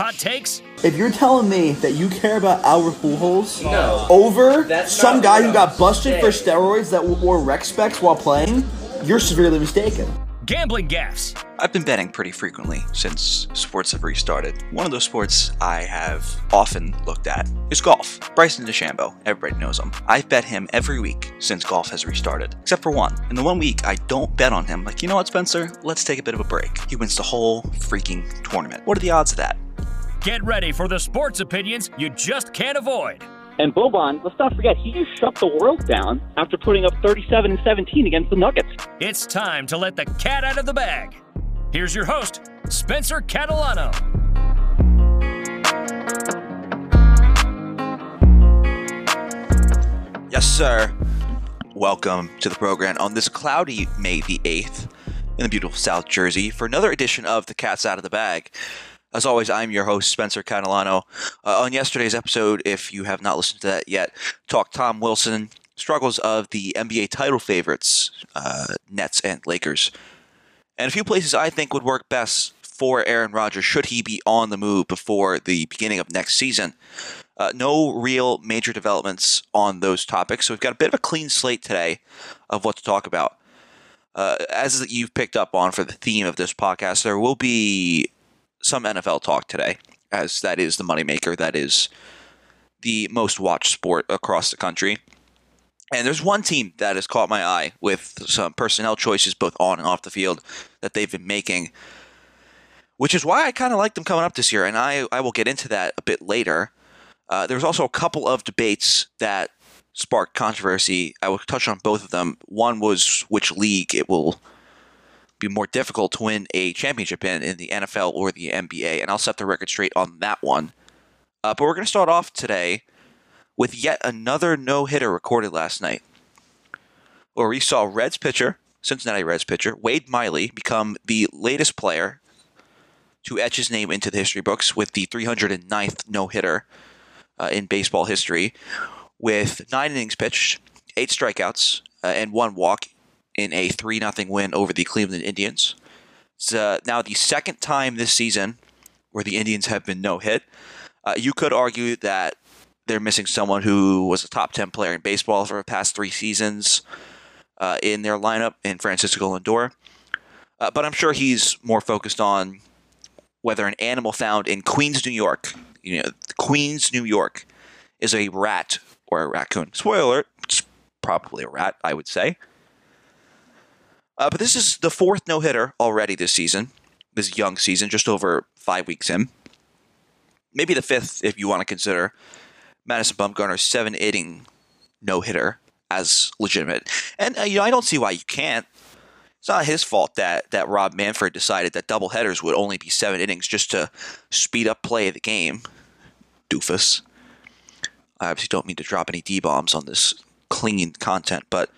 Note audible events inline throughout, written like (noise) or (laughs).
Hot takes? If you're telling me that you care about Albert Pujols No. over That's some guy who got busted for steroids that wore rec specs while playing, you're severely mistaken. Gambling gaffes? I've been betting pretty frequently since sports have restarted. One of those sports I have often looked at is golf. Bryson DeChambeau, everybody knows him. I've bet him every week since golf has restarted, except for one. In the one week I don't bet on him, like, you know what, Spencer? Let's take a bit of a break. He wins the whole freaking tournament. What are the odds of that? Get ready for the sports opinions you just can't avoid. And Boban, let's not forget, he just shut the world down after putting up 37 and 17 against the Nuggets. It's time to let the cat out of the bag. Here's your host, Spencer Catalano. Yes, sir. Welcome to the program on this cloudy May the 8th in the beautiful South Jersey for another edition of The Cat's Out of the Bag. As always, I'm your host, Spencer Catalano. Uh, on yesterday's episode, if you have not listened to that yet, talk Tom Wilson, struggles of the NBA title favorites, uh, Nets and Lakers, and a few places I think would work best for Aaron Rodgers should he be on the move before the beginning of next season. Uh, no real major developments on those topics, so we've got a bit of a clean slate today of what to talk about. Uh, as you've picked up on for the theme of this podcast, there will be some NFL talk today, as that is the moneymaker, that is the most watched sport across the country. And there's one team that has caught my eye with some personnel choices, both on and off the field, that they've been making, which is why I kind of like them coming up this year. And I, I will get into that a bit later. Uh, there was also a couple of debates that sparked controversy. I will touch on both of them. One was which league it will be more difficult to win a championship in, in the NFL or the NBA, and I'll set the record straight on that one. Uh, but we're going to start off today with yet another no hitter recorded last night, where we saw Reds pitcher, Cincinnati Reds pitcher, Wade Miley, become the latest player to etch his name into the history books with the 309th no hitter uh, in baseball history, with nine innings pitched, eight strikeouts, uh, and one walk in a 3 0 win over the Cleveland Indians. It's uh, now the second time this season where the Indians have been no hit. Uh, you could argue that they're missing someone who was a top 10 player in baseball for the past three seasons uh, in their lineup in Francisco Lindor. Uh, but I'm sure he's more focused on whether an animal found in Queens, New York, you know, Queens, New York, is a rat or a raccoon. Spoiler alert, it's probably a rat, I would say. Uh, but this is the fourth no hitter already this season, this young season, just over five weeks in. Maybe the fifth, if you want to consider Madison Bumgarner's seven inning no hitter as legitimate. And uh, you know, I don't see why you can't. It's not his fault that that Rob Manfred decided that double headers would only be seven innings just to speed up play of the game. Doofus. I obviously don't mean to drop any D bombs on this clean content, but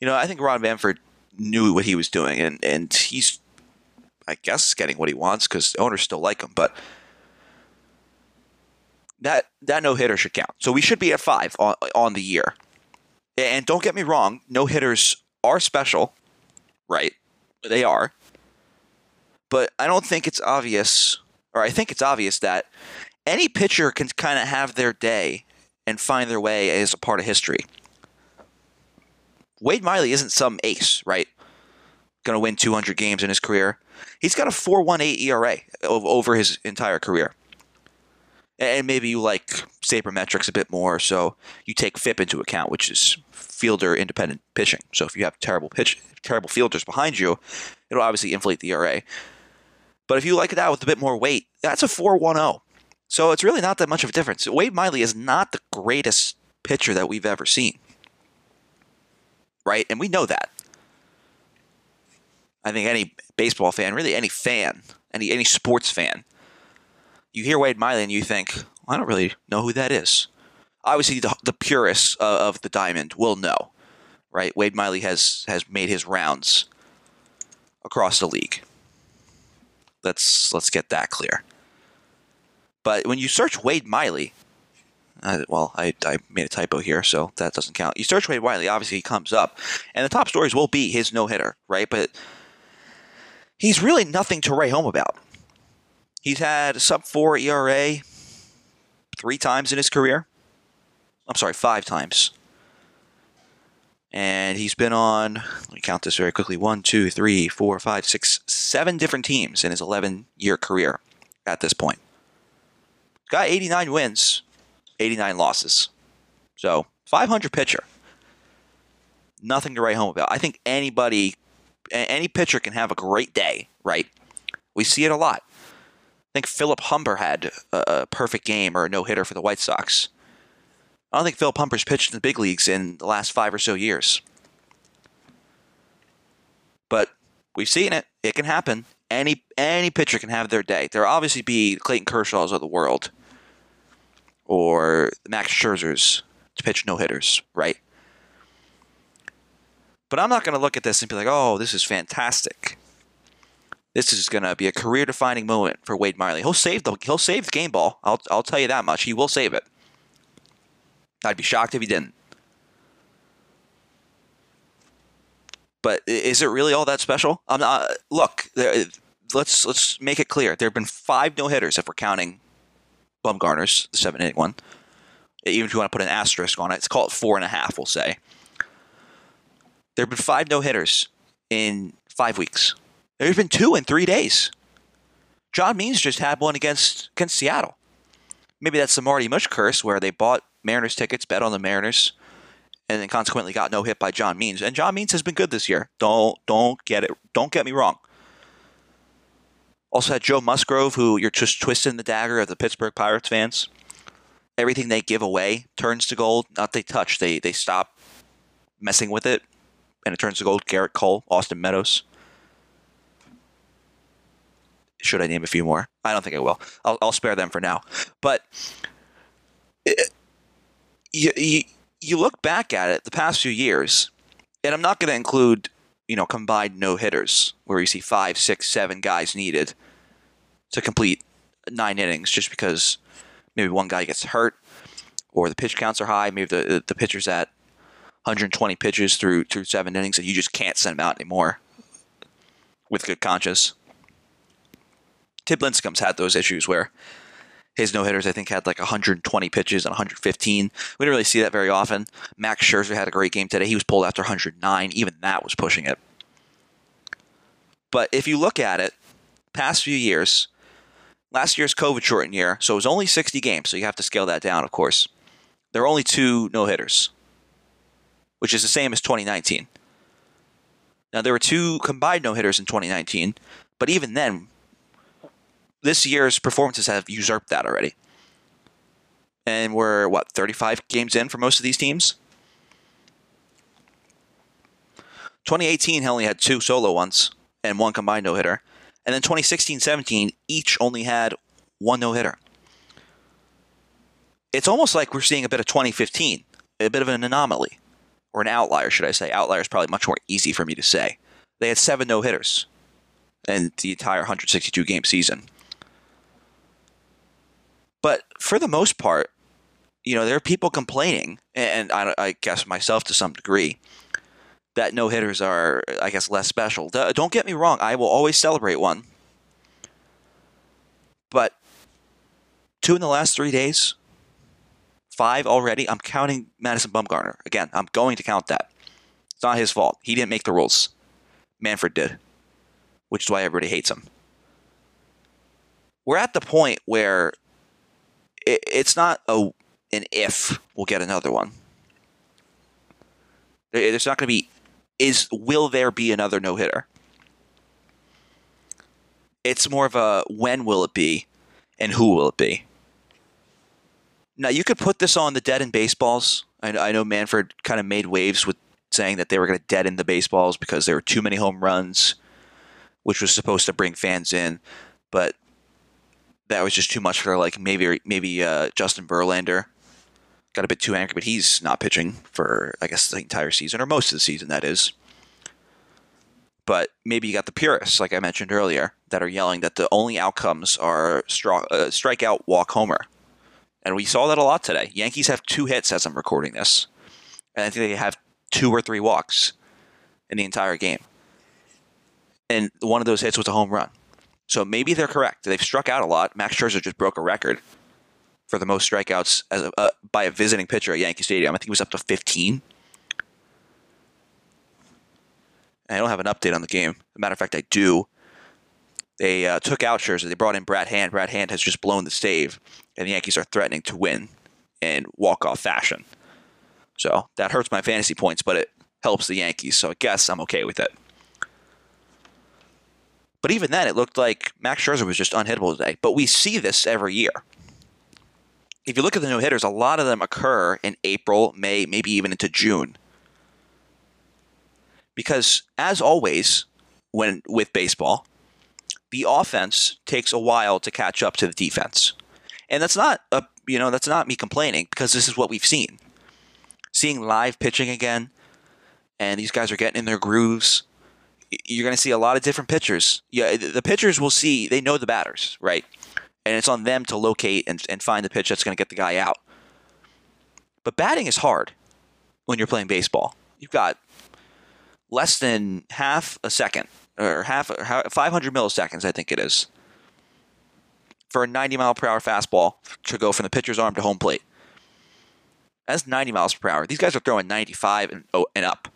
you know, I think Rob Manfred knew what he was doing, and and he's, I guess, getting what he wants because owners still like him, but that that no hitter should count. So we should be at five on, on the year. And don't get me wrong, no hitters are special, right? They are. But I don't think it's obvious, or I think it's obvious that any pitcher can kind of have their day and find their way as a part of history. Wade Miley isn't some ace, right? Going to win 200 games in his career. He's got a 4.18 ERA over his entire career and maybe you like sabermetrics a bit more, so you take FIP into account, which is fielder independent pitching. So if you have terrible pitch, terrible fielders behind you, it'll obviously inflate the ERA. But if you like that with a bit more weight, that's a 4.10. So it's really not that much of a difference. Wade Miley is not the greatest pitcher that we've ever seen, right? And we know that. I think any baseball fan, really any fan, any any sports fan, you hear Wade Miley and you think, well, I don't really know who that is. Obviously, the, the purists uh, of the diamond will know, right? Wade Miley has has made his rounds across the league. Let's let's get that clear. But when you search Wade Miley, uh, well, I, I made a typo here, so that doesn't count. You search Wade Miley, obviously he comes up, and the top stories will be his no hitter, right? But he's really nothing to write home about He's had sub four ERA three times in his career. I'm sorry, five times. And he's been on, let me count this very quickly one, two, three, four, five, six, seven different teams in his 11 year career at this point. Got 89 wins, 89 losses. So 500 pitcher. Nothing to write home about. I think anybody, any pitcher can have a great day, right? We see it a lot. I think Philip Humber had a perfect game or a no hitter for the White Sox. I don't think Philip Humber's pitched in the big leagues in the last five or so years. But we've seen it. It can happen. Any any pitcher can have their day. There'll obviously be Clayton Kershaw's of the world or Max Scherzer's to pitch no hitters, right? But I'm not going to look at this and be like, oh, this is fantastic. This is going to be a career defining moment for Wade Miley. He'll save the he'll save the game ball. I'll I'll tell you that much. He will save it. I'd be shocked if he didn't. But is it really all that special? I'm not. Look, let's let's make it clear. There have been five no hitters if we're counting Bumgarner's the seven eight one. Even if you want to put an asterisk on it, it's called four and a half. We'll say there have been five no hitters in five weeks. There's been two in three days. John Means just had one against against Seattle. Maybe that's the Marty Mush curse where they bought Mariners tickets, bet on the Mariners, and then consequently got no hit by John Means. And John Means has been good this year. Don't don't get it. Don't get me wrong. Also had Joe Musgrove, who you're just twisting the dagger of the Pittsburgh Pirates fans. Everything they give away turns to gold. Not they touch. They they stop messing with it, and it turns to gold. Gerrit Cole, Austin Meadows. Should I name a few more? I don't think I will. I'll, I'll spare them for now. But it, you, you you look back at it the past few years, and I'm not going to include you know combined no hitters where you see five, six, seven guys needed to complete nine innings just because maybe one guy gets hurt or the pitch counts are high. Maybe the the pitcher's at 120 pitches through through seven innings and you just can't send him out anymore with good conscience. Tim Lincecum's had those issues where his no hitters, I think, had like 120 pitches and 115. We didn't really see that very often. Max Scherzer had a great game today. He was pulled after 109. Even that was pushing it. But if you look at it, past few years, last year's COVID shortened year, so it was only 60 games, so you have to scale that down, of course. There were only two no hitters, which is the same as 2019. Now, there were two combined no hitters in 2019, but even then, this year's performances have usurped that already. And we're, what, 35 games in for most of these teams? 2018 only had two solo ones and one combined no hitter. And then 2016 17, each only had one no hitter. It's almost like we're seeing a bit of 2015, a bit of an anomaly, or an outlier, should I say. Outlier is probably much more easy for me to say. They had seven no hitters in the entire 162 game season. But for the most part, you know, there are people complaining, and I, I guess myself to some degree, that no hitters are, I guess, less special. Don't get me wrong, I will always celebrate one. But two in the last three days, five already. I'm counting Madison Bumgarner. Again, I'm going to count that. It's not his fault. He didn't make the rules. Manfred did, which is why everybody hates him. We're at the point where it, it's not a an if we'll get another one. There's not going to be is will there be another no hitter? It's more of a when will it be and who will it be? Now you could put this on the dead in baseballs. I, I know Manfred kind of made waves with saying that they were going to dead in the baseballs because there were too many home runs, which was supposed to bring fans in. But that was just too much for like maybe maybe uh, Justin Verlander got a bit too angry, but he's not pitching for I guess the entire season or most of the season. That is. But maybe you got the purists, like I mentioned earlier, that are yelling that the only outcomes are stri- uh, strikeout, walk, homer, and we saw that a lot today. Yankees have two hits as I'm recording this, and I think they have two or three walks in the entire game, and one of those hits was a home run. So maybe they're correct. They've struck out a lot. Max Scherzer just broke a record for the most strikeouts as a, uh, by a visiting pitcher at Yankee Stadium. I think it was up to 15. I don't have an update on the game. Matter of fact, I do. They uh, took out Scherzer. They brought in Brad Hand. Brad Hand has just blown the save, and the Yankees are threatening to win in walk-off fashion. So that hurts my fantasy points, but it helps the Yankees. So I guess I'm okay with it. But even then, it looked like Max Scherzer was just unhittable today. But we see this every year. If you look at the no hitters, a lot of them occur in April, May, maybe even into June. Because as always, when with baseball, the offense takes a while to catch up to the defense. And that's not a you know, that's not me complaining because this is what we've seen. Seeing live pitching again, and these guys are getting in their grooves. You're going to see a lot of different pitchers. Yeah, the pitchers will see, they know the batters, right? And it's on them to locate and, and find the pitch that's going to get the guy out. But batting is hard when you're playing baseball. You've got less than half a second, or half 500 milliseconds, I think it is, for a 90 mile per hour fastball to go from the pitcher's arm to home plate. That's 90 miles per hour. These guys are throwing 95 and, oh, and up.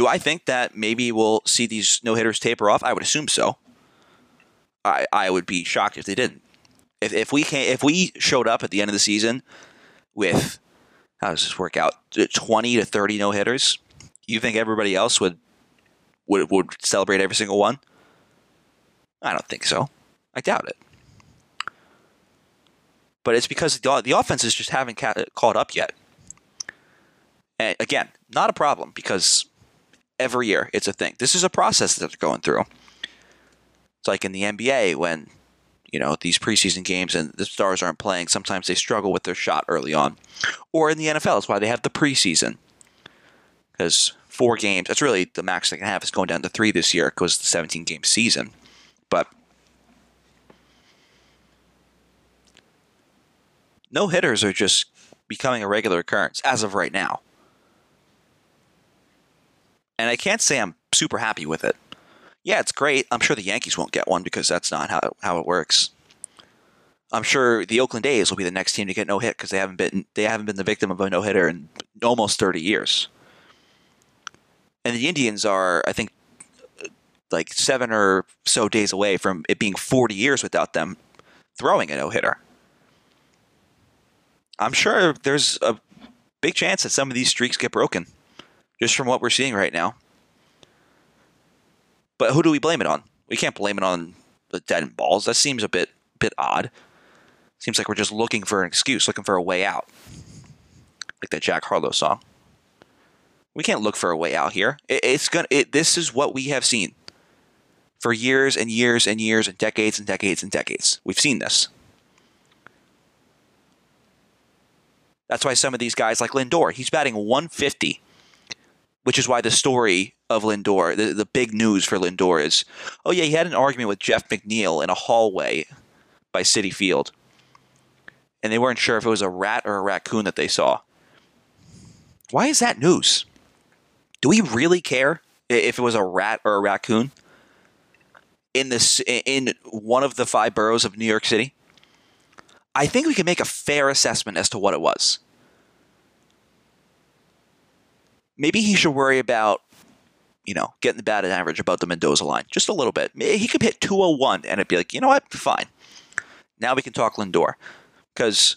Do I think that maybe we'll see these no hitters taper off? I would assume so. I, I would be shocked if they didn't. If, if we can if we showed up at the end of the season with how does this work out? Uh, twenty to thirty no hitters. You think everybody else would would would celebrate every single one? I don't think so. I doubt it. But it's because the, the offenses just haven't ca- caught up yet. And again, not a problem because every year it's a thing. This is a process that they're going through. It's like in the NBA when you know these preseason games and the stars aren't playing. Sometimes they struggle with their shot early on, or in the NFL, it's why they have the preseason because four games. That's really the max they can have is going down to three this year because the 17 game season. But no hitters are just becoming a regular occurrence as of right now. And I can't say I'm super happy with it. Yeah, it's great. I'm sure the Yankees won't get one because that's not how, how it works. I'm sure the Oakland A's will be the next team to get no hit because they haven't been they haven't been the victim of a no hitter in almost 30 years. And the Indians are, I think, like seven or so days away from it being 40 years without them throwing a no hitter. I'm sure there's a big chance that some of these streaks get broken just from what we're seeing right now. But who do we blame it on? We can't blame it on the dead and balls. That seems a bit bit odd. Seems like we're just looking for an excuse, looking for a way out. Like that Jack Harlow song. We can't look for a way out here. It, it's gonna. It, this is what we have seen for years and years and years and decades and decades and decades. We've seen this. That's why some of these guys, like Lindor, he's batting 150, which is why the story of Lindor, the, the big news for Lindor is, oh yeah, he had an argument with Jeff McNeil in a hallway by Citi Field, and they weren't sure if it was a rat or a raccoon that they saw. Why is that news? Do we really care if it was a rat or a raccoon in this in one of the five boroughs of New York City? I think we can make a fair assessment as to what it was. Maybe he should worry about, you know, getting the batting average above the Mendoza line just a little bit. He could hit 201 and it'd be like, you know what? Fine. Now we can talk Lindor. Because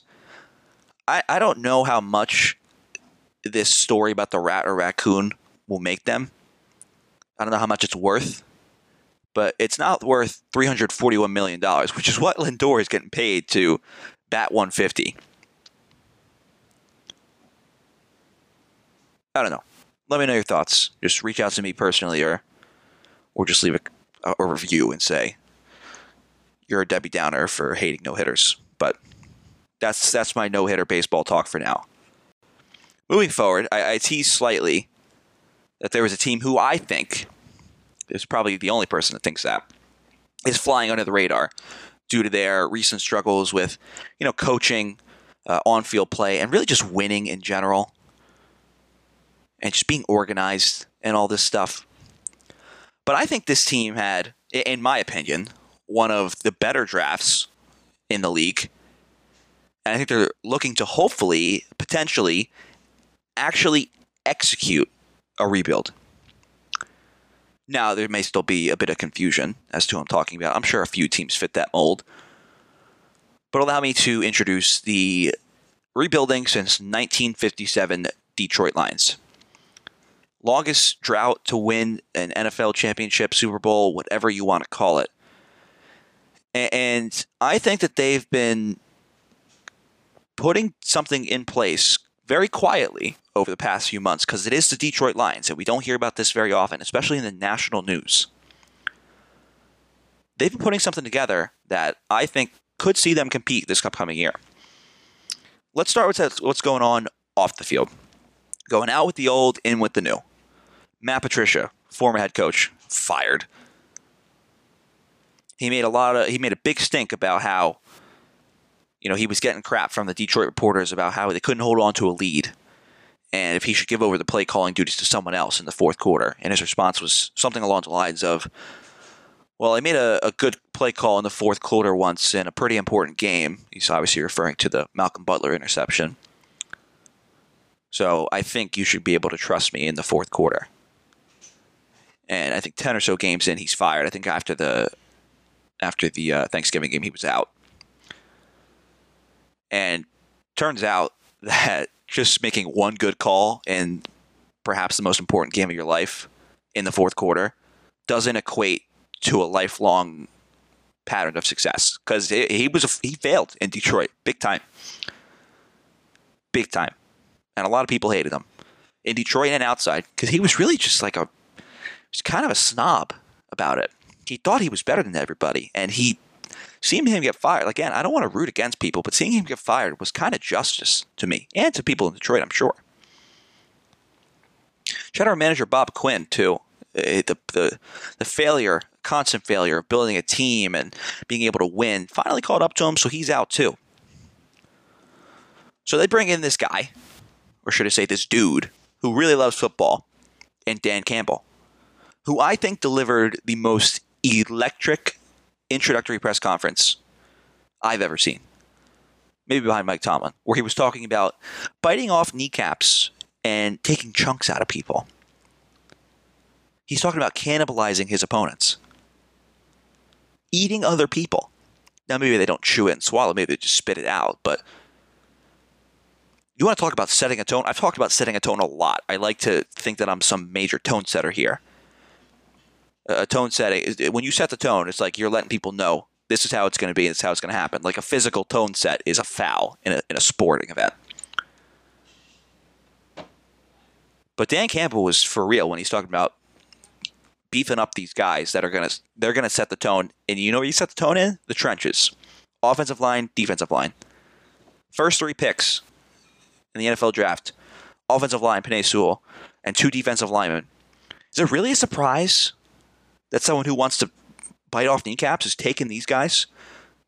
I, I don't know how much this story about the rat or raccoon will make them. I don't know how much it's worth but it's not worth $341 million, which is what Lindor is getting paid to bat 150. I don't know. Let me know your thoughts. Just reach out to me personally or or just leave a, a review and say you're a Debbie Downer for hating no hitters. But that's that's my no hitter baseball talk for now. Moving forward, I, I teased slightly that there was a team who I think is probably the only person that thinks that, is flying under the radar due to their recent struggles with, you know, coaching, uh, on-field play, and really just winning in general, and just being organized and all this stuff. But I think this team had, in my opinion, one of the better drafts in the league. And I think they're looking to hopefully, potentially, actually execute a rebuild. Now, there may still be a bit of confusion as to who I'm talking about. I'm sure a few teams fit that mold. But allow me to introduce the rebuilding since 1957 Detroit Lions. Longest drought to win an NFL championship, Super Bowl, whatever you want to call it. And I think that they've been putting something in place very quietly over the past few months because it is the Detroit Lions, and we don't hear about this very often, especially in the national news. They've been putting something together that I think could see them compete this upcoming year. Let's start with what's going on off the field. Going out with the old, in with the new. Matt Patricia, former head coach, fired. He made a lot of he made a big stink about how you know, he was getting crap from the Detroit reporters about how they couldn't hold on to a lead and if he should give over the play calling duties to someone else in the fourth quarter. And his response was something along the lines of, Well, I made a, a good play call in the fourth quarter once in a pretty important game. He's obviously referring to the Malcolm Butler interception. So I think you should be able to trust me in the fourth quarter. And I think 10 or so games in, he's fired. I think after the after the uh, Thanksgiving game, he was out. And turns out (laughs) that just making one good call in perhaps the most important game of your life in the fourth quarter doesn't equate to a lifelong pattern of success because he was a, he failed in Detroit big time, big time, and a lot of people hated him in Detroit and outside because he was really just like a was kind of a snob about it. He thought he was better than everybody, and he seeing him get fired, again, I don't want to root against people, but seeing him get fired was kind of justice to me and to people in Detroit, I'm sure. Shout out our manager Bob Quinn too. Uh, the, the the failure, constant failure of building a team and being able to win, finally caught up to him, so he's out too. So they bring in this guy, or should I say this dude, who really loves football, and Dan Campbell, who I think delivered the most electric introductory press conference I've ever seen. Maybe behind Mike Tomlin, where he was talking about biting off kneecaps and taking chunks out of people. He's talking about cannibalizing his opponents, eating other people. Now, maybe they don't chew it and swallow, maybe they just spit it out, but you want to talk about setting a tone? I've talked about setting a tone a lot. I like to think that I'm some major tone setter here a tone setting. When you set the tone, it's like you're letting people know this is how it's going to be. This is how it's going to happen. Like a physical tone set is a foul in a in a sporting event. But Dan Campbell was for real when he's talking about beefing up these guys that are gonna they're gonna set the tone. And you know where you set the tone in? The trenches. Offensive line, defensive line. First three picks in the NFL draft. Offensive line, Penei Sewell, and two defensive linemen. Is it really a surprise that someone who wants to bite off kneecaps is taking these guys.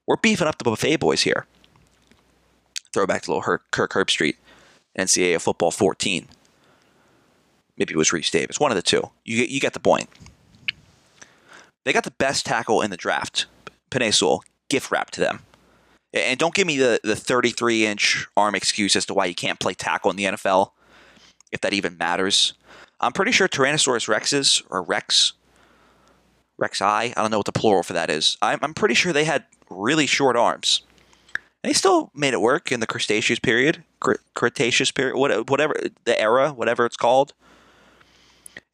We're beefing up the buffet boys here. Throwback to little Kirk Herbstreit, NCAA football 14. Maybe it was Rece Davis, one of the two. You get, you get the point. They got the best tackle in the draft, Penei Sewell. Gift wrap to them. And don't give me the, the 33 inch arm excuse as to why you can't play tackle in the NFL, if that even matters. I'm pretty sure Tyrannosaurus Rexes, or Rex, Rexi. I don't know what the plural for that is. I'm, I'm pretty sure they had really short arms. And they still made it work in the Cretaceous period, Cretaceous period, whatever the era, whatever it's called.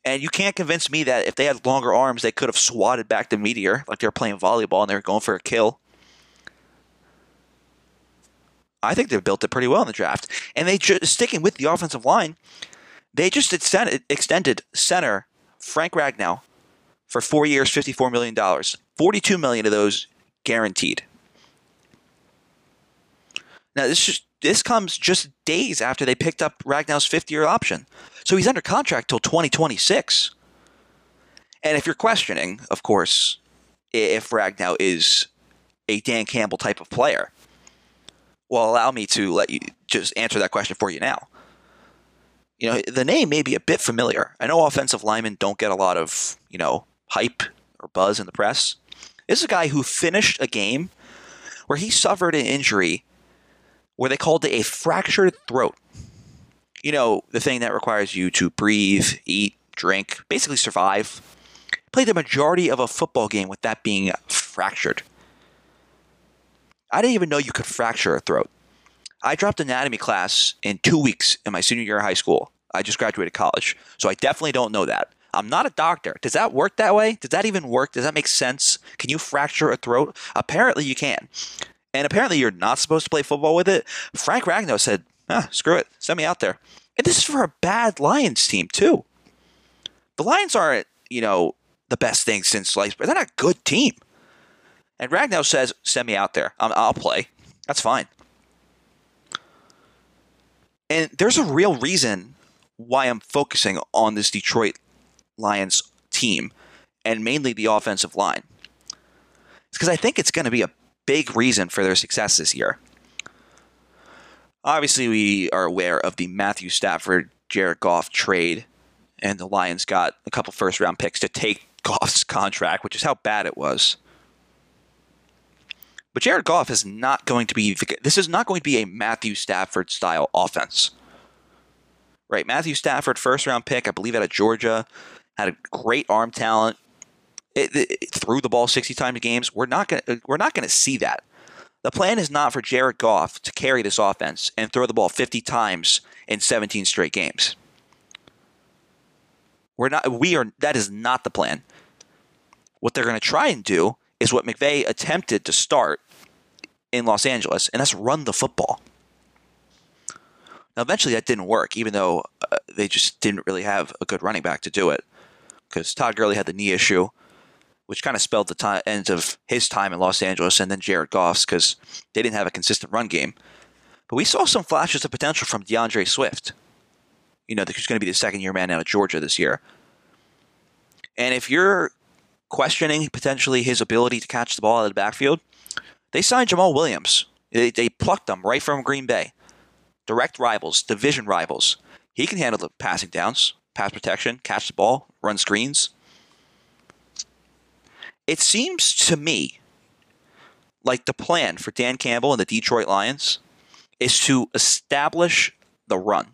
And you can't convince me that if they had longer arms, they could have swatted back the meteor like they were playing volleyball and they were going for a kill. I think they've built it pretty well in the draft. And they just sticking with the offensive line, they just extended, extended center Frank Ragnow for four years, $54 million. 42 million of those guaranteed. Now, this just, this comes just days after they picked up Ragnow's fifth year option. So he's under contract till 2026. And if you're questioning, of course, if Ragnow is a Dan Campbell type of player, well, allow me to let you just answer that question for you now. You know, the name may be a bit familiar. I know offensive linemen don't get a lot of, you know, hype or buzz in the press. This is a guy who finished a game where he suffered an injury where they called it a fractured throat. You know, the thing that requires you to breathe, eat, drink, basically survive. Played the majority of a football game with that being fractured. I didn't even know you could fracture a throat. I dropped anatomy class in two weeks in my senior year of high school. I just graduated college, so I definitely don't know that. I'm not a doctor. Does that work that way? Does that even work? Does that make sense? Can you fracture a throat? Apparently you can. And apparently you're not supposed to play football with it. Frank Ragnow said, ah, screw it. Send me out there. And this is for a bad Lions team, too. The Lions aren't, you know, the best thing since sliced bread. They're not a good team. And Ragnow says, send me out there. i I'll play. That's fine. And there's a real reason why I'm focusing on this Detroit Lions team and mainly the offensive line. Because I think it's going to be a big reason for their success this year. Obviously, we are aware of the Matthew Stafford Jared Goff trade, and the Lions got a couple first round picks to take (laughs) Goff's contract, which is how bad it was. But Jared Goff is not going to be this is not going to be a Matthew Stafford style offense. Right, Matthew Stafford first round pick, I believe out of Georgia, had a great arm talent. It, it, it threw the ball 60 times games. We're not gonna we're not to see that. The plan is not for Jared Goff to carry this offense and throw the ball 50 times in 17 straight games. We're not we are that is not the plan. What they're going to try and do is what McVay attempted to start in Los Angeles, and that's run the football. Now, eventually that didn't work, even though uh, they just didn't really have a good running back to do it. Because Todd Gurley had the knee issue, which kind of spelled the time, end of his time in Los Angeles, and then Jared Goff's because they didn't have a consistent run game. But we saw some flashes of potential from D'Andre Swift. You know, who's going to be the second year man out of Georgia this year. And if you're questioning potentially his ability to catch the ball out of the backfield, they signed Jamaal Williams. They, they plucked him right from Green Bay. Direct rivals, division rivals. He can handle the passing downs, pass protection, catch the ball, run screens. It seems to me like the plan for Dan Campbell and the Detroit Lions is to establish the run.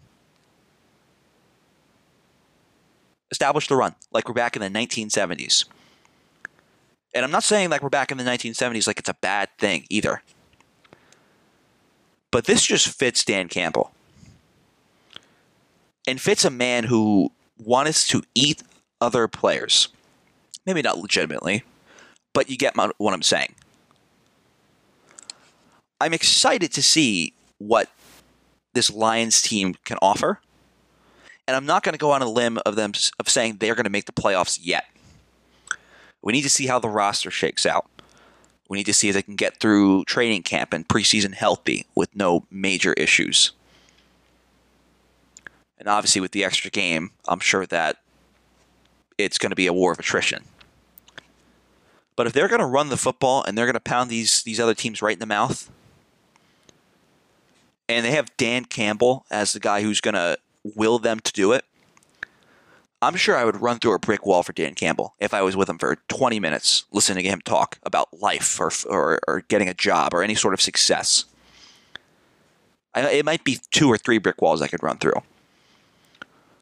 Establish the run, like we're back in the 1970s. And I'm not saying like we're back in the 1970s like it's a bad thing either. But this just fits Dan Campbell. And fits a man who wants to eat other players. Maybe not legitimately, but you get my, what I'm saying. I'm excited to see what this Lions team can offer. And I'm not going to go on a limb of them of saying they're going to make the playoffs yet. We need to see how the roster shakes out. We need to see if they can get through training camp and preseason healthy with no major issues. And obviously, with the extra game, I'm sure that it's going to be a war of attrition. But if they're going to run the football and they're going to pound these these other teams right in the mouth, and they have Dan Campbell as the guy who's going to will them to do it, I'm sure I would run through a brick wall for Dan Campbell if I was with him for 20 minutes listening to him talk about life or, or, or getting a job or any sort of success. I, it might be two or three brick walls I could run through.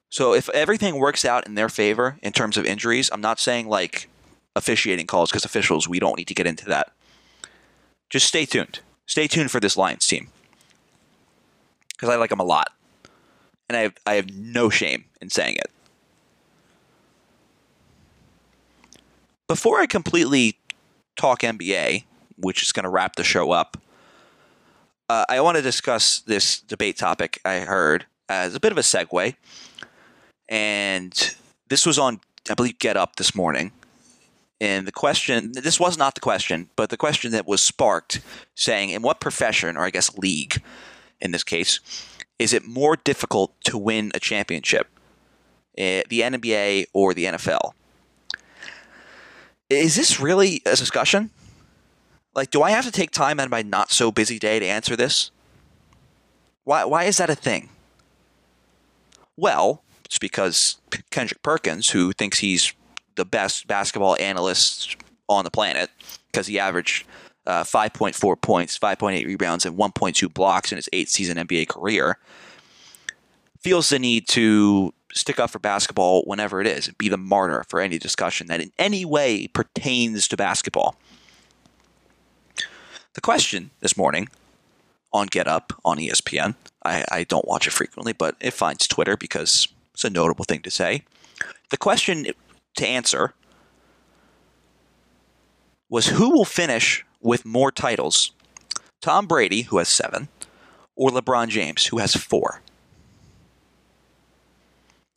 So if everything works out in their favor in terms of injuries, I'm not saying like officiating calls because officials, we don't need to get into that. Just stay tuned. Stay tuned for this Lions team because I like them a lot, and I have, I have no shame in saying it. Before I completely talk NBA, which is going to wrap the show up, uh, I want to discuss this debate topic I heard as a bit of a segue. And this was on, I believe, Get Up this morning. And the question, this was not the question, but the question that was sparked saying, in what profession, or I guess league in this case, is it more difficult to win a championship? Uh, the NBA or the NFL? is this really a discussion? Like, do I have to take time out of my not so busy day to answer this? Why, why is that a thing? Well, it's because Kendrick Perkins, who thinks he's the best basketball analyst on the planet because he averaged uh, 5.4 points, 5.8 rebounds, and 1.2 blocks in his eight season NBA career, feels the need to stick up for basketball whenever it is and be the martyr for any discussion that in any way pertains to basketball. The question this morning on Get Up on ESPN, I, I don't watch it frequently, but it finds Twitter because it's a notable thing to say. The question to answer was who will finish with more titles? Tom Brady, who has seven, or LeBron James, who has four?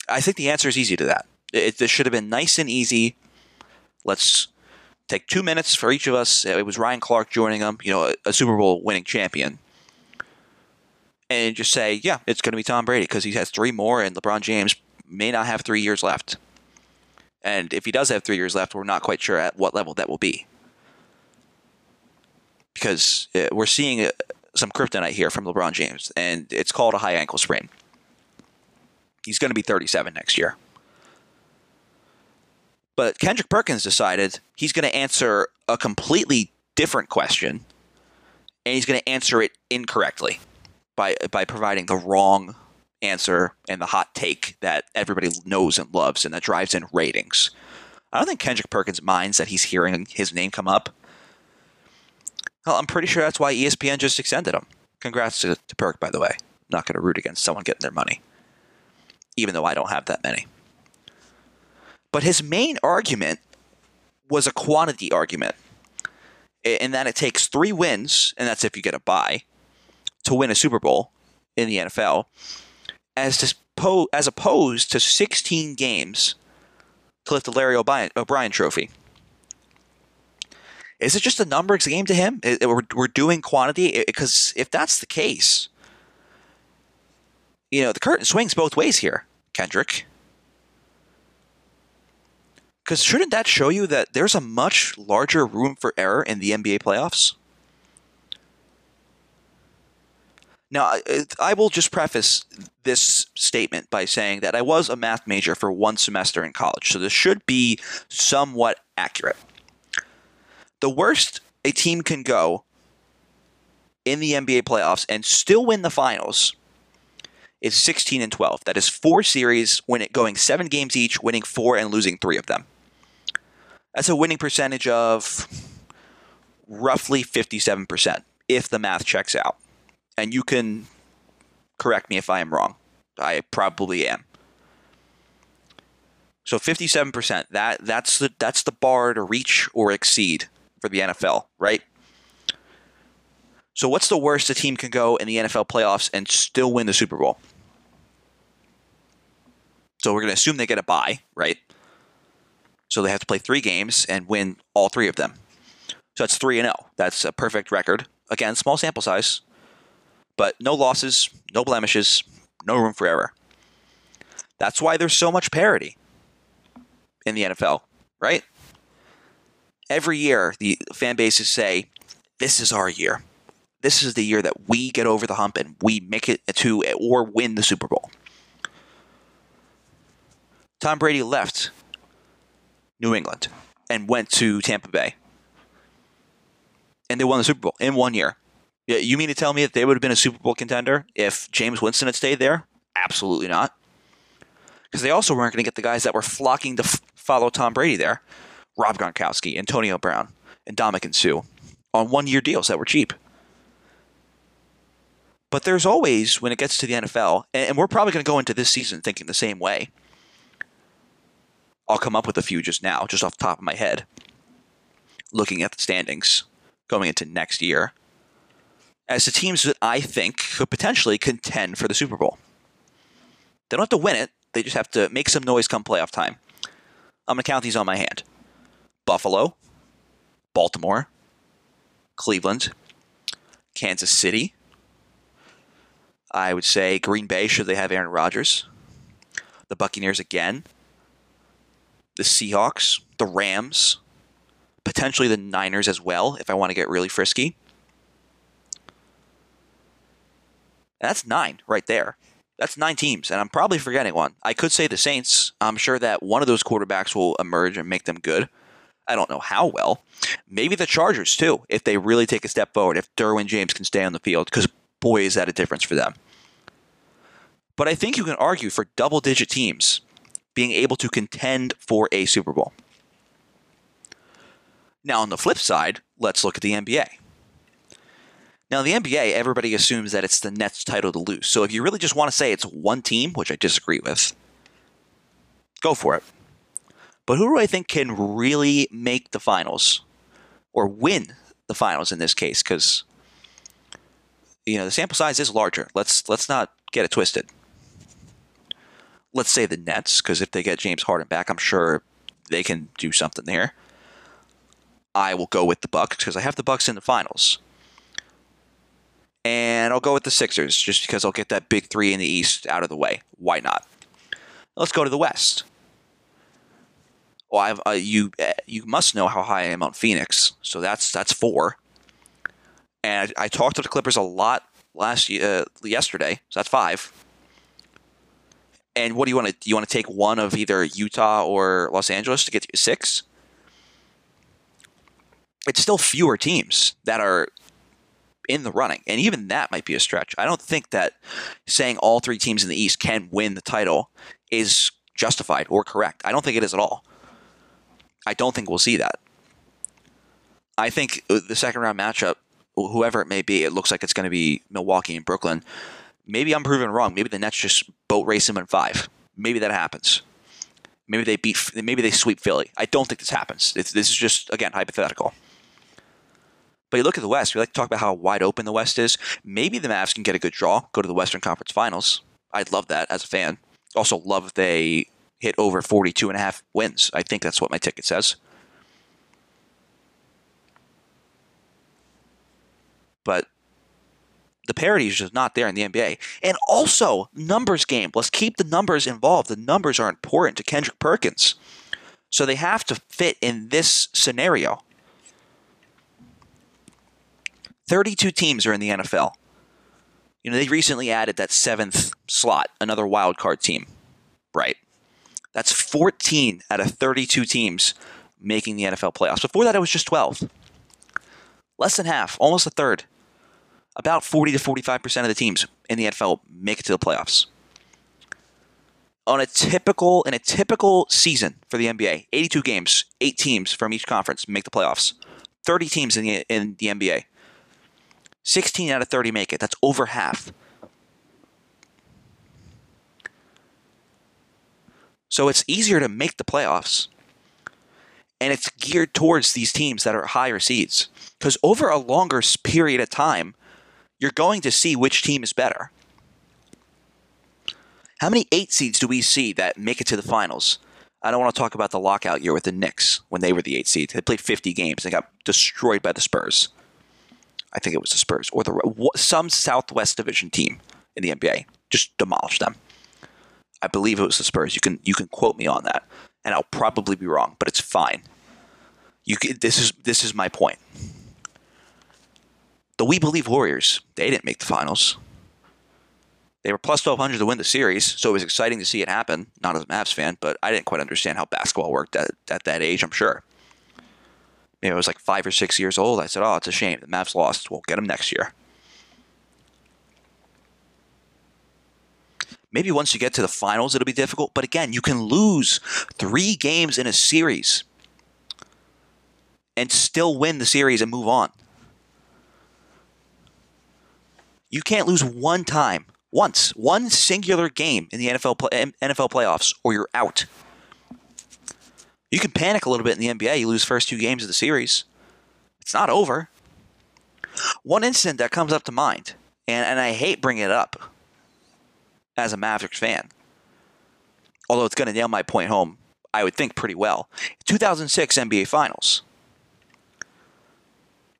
I think the answer is easy to that. It, this should have been nice and easy. Let's take two minutes for each of us. It was Ryan Clark joining them, you know, a, a Super Bowl winning champion. And just say, yeah, it's going to be Tom Brady because he has three more, and LeBron James may not have three years left. And if he does have three years left, we're not quite sure at what level that will be. Because uh, we're seeing uh, some kryptonite here from LeBron James, and it's called a high ankle sprain. He's going to be 37 next year. But Kendrick Perkins decided he's going to answer a completely different question, and he's going to answer it incorrectly by by providing the wrong answer and the hot take that everybody knows and loves and that drives in ratings. I don't think Kendrick Perkins minds that he's hearing his name come up. Well, I'm pretty sure that's why ESPN just extended him. Congrats to, to Perk, by the way. I'm Not going to root against someone getting their money, even though I don't have that many. But his main argument was a quantity argument, in that it takes three wins, and that's if you get a bye, to win a Super Bowl in the NFL as to, as opposed to 16 games to lift the Larry O'Brien, O'Brien Trophy. Is it just a numbers game to him? We're, we're doing quantity because if that's the case, you know the curtain swings both ways here, Kendrick. Because shouldn't that show you that there's a much larger room for error in the NBA playoffs? Now, I will just preface this statement by saying that I was a math major for one semester in college, so this should be somewhat accurate. The worst a team can go in the NBA playoffs and still win the finals is 16 and 12. That is four series, win it going seven games each, winning four and losing three of them. That's a winning percentage of roughly 57% if the math checks out and you can correct me if I am wrong. I probably am. So 57%, that that's the that's the bar to reach or exceed for the NFL, right? So what's the worst a team can go in the NFL playoffs and still win the Super Bowl? So we're going to assume they get a bye, right? So they have to play 3 games and win all 3 of them. So that's 3 and 0. That's a perfect record. Again, small sample size, but no losses, no blemishes, no room for error. That's why there's so much parity in the NFL, right? Every year, the fan bases say, This is our year. This is the year that we get over the hump and we make it to or win the Super Bowl. Tom Brady left New England and went to Tampa Bay. And they won the Super Bowl in one year. You mean to tell me that they would have been a Super Bowl contender if Jameis Winston had stayed there? Absolutely not. Because they also weren't going to get the guys that were flocking to f- follow Tom Brady there Rob Gronkowski, Antonio Brown, and Ndamukong Suh on one year deals that were cheap. But there's always, when it gets to the NFL, and we're probably going to go into this season thinking the same way. I'll come up with a few just now, just off the top of my head, looking at the standings going into next year as the teams that I think could potentially contend for the Super Bowl. They don't have to win it, they just have to make some noise come playoff time. I'm going to count these on my hand Buffalo, Baltimore, Cleveland, Kansas City. I would say Green Bay, should they have Aaron Rodgers. The Buccaneers again. The Seahawks, the Rams, potentially the Niners as well, if I want to get really frisky. That's nine right there. That's nine teams, and I'm probably forgetting one. I could say the Saints. I'm sure that one of those quarterbacks will emerge and make them good. I don't know how well. Maybe the Chargers, too, if they really take a step forward, if Derwin James can stay on the field, because boy, is that a difference for them. But I think you can argue for double digit teams being able to contend for a Super Bowl. Now, on the flip side, let's look at the NBA. Now, the NBA, everybody assumes that it's the Nets' title to lose. So if you really just want to say it's one team, which I disagree with, go for it. But who do I think can really make the finals or win the finals in this case? Because you know the sample size is larger. Let's let's not get it twisted. Let's say the Nets, because if they get James Harden back, I'm sure they can do something there. I will go with the Bucks because I have the Bucks in the finals. And I'll go with the Sixers just because I'll get that big three in the East out of the way. Why not? Let's go to the West. Well, I've, uh, you uh, you must know how high I am on Phoenix, so that's that's four. And I, I talked to the Clippers a lot last uh, yesterday, so that's five. And what do you want to do? You want to take one of either Utah or Los Angeles to get to six? It's still fewer teams that are in the running, and even that might be a stretch. I don't think that saying all three teams in the East can win the title is justified or correct. I don't think it is at all. I don't think we'll see that. I think uh, the second round matchup, whoever it may be, it looks like it's going to be Milwaukee and Brooklyn. Maybe I'm proven wrong. Maybe the Nets just boat race them in five. Maybe that happens. Maybe they beat. Maybe they sweep Philly. I don't think this happens. It's, this is just again hypothetical. But you look at the West. We like to talk about how wide open the West is. Maybe the Mavs can get a good draw, go to the Western Conference Finals. I'd love that as a fan. Also, love if they hit over 42 and a half wins. I think that's what my ticket says. But the parity is just not there in the NBA. And also, numbers game. Let's keep the numbers involved. The numbers are important to Kendrick Perkins. So they have to fit in this scenario. 32 teams are in the NFL. You know, they recently added that seventh slot, another wild card team. Right. That's 14 out of 32 teams making the NFL playoffs. Before that, it was just 12. Less than half, almost a third. About 40 to 45% of the teams in the NFL make it to the playoffs. On a typical in a typical season for the NBA, 82 games, 8 teams from each conference make the playoffs. 30 teams in the in the NBA. 16 out of 30 make it. That's over half. So it's easier to make the playoffs. And it's geared towards these teams that are higher seeds. Because over a longer period of time, you're going to see which team is better. How many eight seeds do we see that make it to the finals? I don't want to talk about the lockout year with the Knicks when they were the eight seed. They played 50 games and got destroyed by the Spurs. I think it was the Spurs or the some Southwest Division team in the NBA. Just demolished them. I believe it was the Spurs. You can you can quote me on that, and I'll probably be wrong, but it's fine. You can, this is this is my point. The We Believe Warriors they didn't make the finals. They were plus twelve hundred to win the series, so it was exciting to see it happen. Not as a Mavs fan, but I didn't quite understand how basketball worked at, at that age. I'm sure. Maybe I was like five or six years old. I said, "Oh, it's a shame the Mavs lost. We'll get them next year." Maybe once you get to the finals, it'll be difficult. But again, you can lose three games in a series and still win the series and move on. You can't lose one time, once, one singular game in the NFL NFL playoffs, or you're out. You can panic a little bit in the NBA. You lose first two games of the series. It's not over. One incident that comes up to mind, and, and I hate bringing it up as a Mavericks fan. Although it's going to nail my point home, I would think pretty well. 2006 NBA Finals.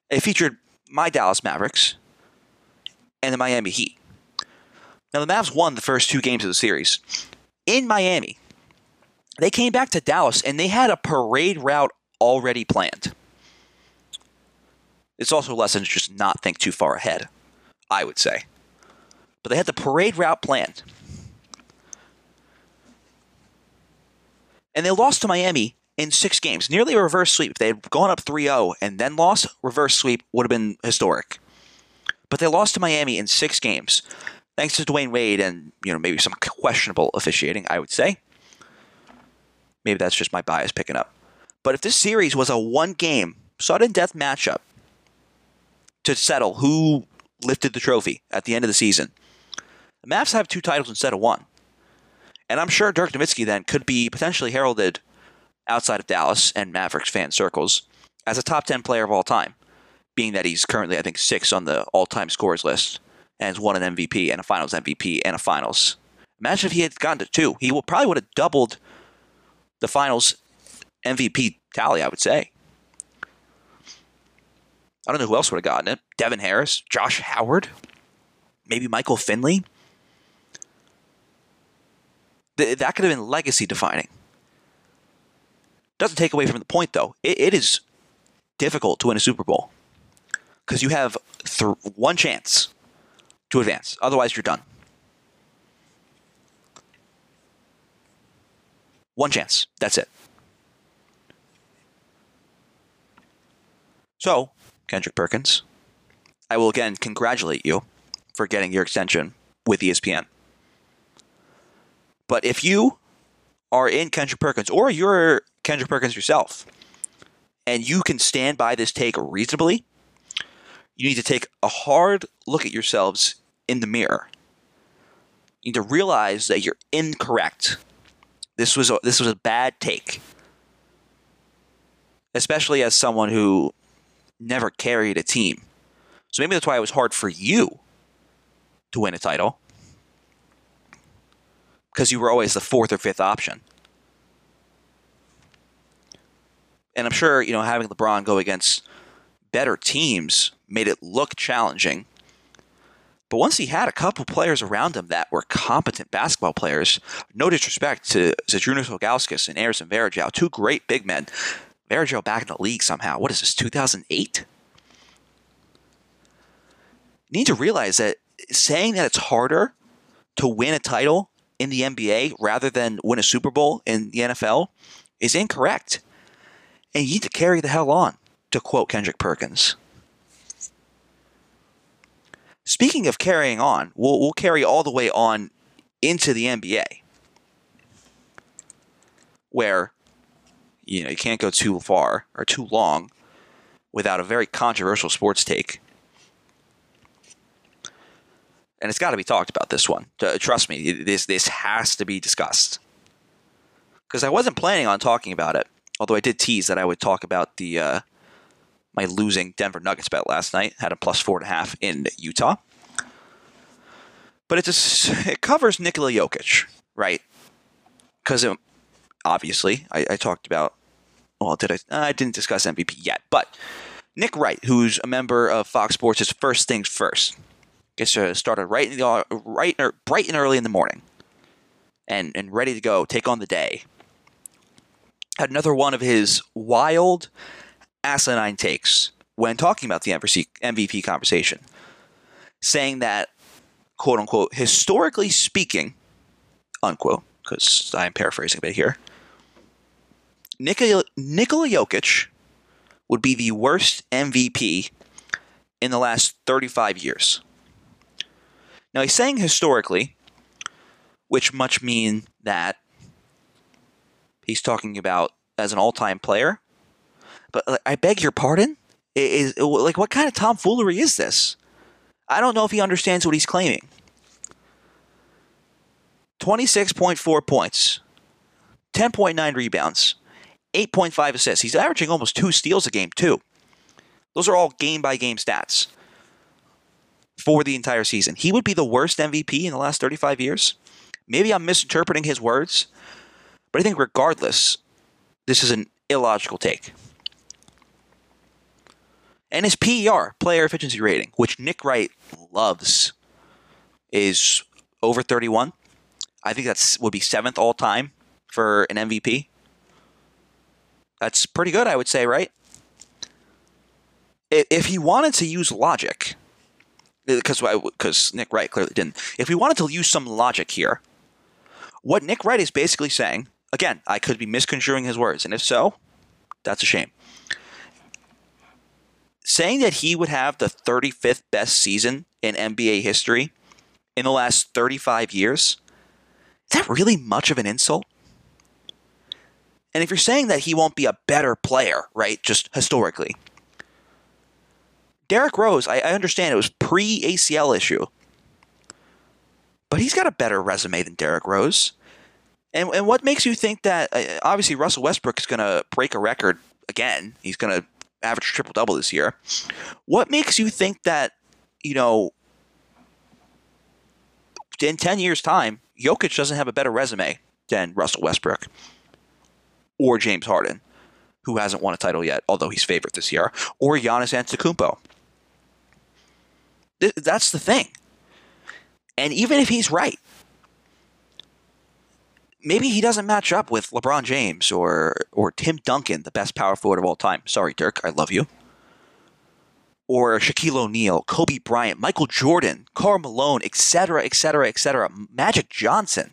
It featured my Dallas Mavericks and the Miami Heat. Now, the Mavs won the first two games of the series. In Miami, they came back to Dallas and they had a parade route already planned. It's also a lesson to just not think too far ahead, I would say. But they had the parade route planned. And they lost to Miami in six games, nearly a reverse sweep. If they had gone up 3 0 and then lost, reverse sweep would have been historic. But they lost to Miami in six games, thanks to Dwyane Wade and, you know, maybe some questionable officiating, I would say. Maybe that's just my bias picking up. But if this series was a one game sudden death matchup to settle who lifted the trophy at the end of the season, the Mavs have two titles instead of one. And I'm sure Dirk Nowitzki then could be potentially heralded outside of Dallas and Mavericks fan circles as a top 10 player of all time, being that he's currently, I think, six on the all time scores list and has won an MVP and a finals MVP and a finals. Imagine if he had gotten to two. He would, probably would have doubled the finals MVP tally, I would say. I don't know who else would have gotten it. Devin Harris, Josh Howard, maybe Michael Finley. Th- that could have been legacy defining. Doesn't take away from the point, though. it, it is difficult to win a Super Bowl because you have th- one chance to advance. Otherwise, you're done. One chance. That's it. So, Kendrick Perkins, I will again congratulate you for getting your extension with ESPN. But if you are in Kendrick Perkins or you're Kendrick Perkins yourself and you can stand by this take reasonably, you need to take a hard look at yourselves in the mirror. You need to realize that you're incorrect. This was a, this was a bad take. Especially as someone who never carried a team. So maybe that's why it was hard for you to win a title. Because you were always the fourth or fifth option. And I'm sure, you know, having LeBron go against better teams made it look challenging. But once he had a couple players around him that were competent basketball players, no disrespect to Zydrunas Ilgauskas and Anderson Varejao, two great big men. Varejao back in the league somehow. What is this, 2008? You need to realize that saying that it's harder to win a title in the NBA rather than win a Super Bowl in the NFL is incorrect. And you need to carry the hell on, to quote Kendrick Perkins. Speaking of carrying on, we'll, we'll carry all the way on into the NBA, where you know you can't go too far or too long without a very controversial sports take. And it's got to be talked about this one. Trust me, this this has to be discussed. Because I wasn't planning on talking about it, although I did tease that I would talk about the uh, my losing Denver Nuggets bet last night. Had a plus four and a half in Utah. But it just it covers Nikola Jokic, right? Because obviously I, I, talked about. Well, did I? I didn't discuss MVP yet, but Nick Wright, who's a member of Fox Sports, is first things first. Gets started right in the right bright and early in the morning, and and ready to go take on the day. Had another one of his wild, asinine takes when talking about the MVP conversation, saying that quote unquote, historically speaking, unquote, because I'm paraphrasing a bit here, Nikola, Nikola Jokic would be the worst MVP in the last 35 years. Now he's saying historically, which much mean that he's talking about as an all-time player. But I beg your pardon, is like what kind of tomfoolery is this? I don't know if he understands what he's claiming. 26.4 points, 10.9 rebounds, 8.5 assists. He's averaging almost two steals a game, too. Those are all game by game stats for the entire season. He would be the worst MVP in the last 35 years. Maybe I'm misinterpreting his words, but I think regardless, this is an illogical take. And his PER, player efficiency rating, which Nick Wright loves, is over 31. I think that's would be seventh all time for an MVP. That's pretty good, I would say, right? If he wanted to use logic, uh, because because Nick Wright clearly didn't. If we wanted to use some logic here, what Nick Wright is basically saying, Again, I could be misconstruing his words, and if so, that's a shame. Saying that he would have the 35th best season in NBA history in the last 35 years, is that really much of an insult? And if you're saying that he won't be a better player, right, just historically, Derrick Rose, I, I understand it was pre ACL issue, but he's got a better resume than Derrick Rose. And, and what makes you think that uh, obviously Russell Westbrook is going to break a record again? He's going to average triple double this year. What makes you think that, you know, in 10 years' time, Jokic doesn't have a better resume than Russell Westbrook or James Harden, who hasn't won a title yet, although he's favorite this year, or Giannis Antetokounmpo? That's the thing. And even if he's right, maybe he doesn't match up with LeBron James or or Tim Duncan, the best power forward of all time. Sorry, Dirk, I love you. Or Shaquille O'Neal, Kobe Bryant, Michael Jordan, Karl Malone, etc., etc., etc., Magic Johnson,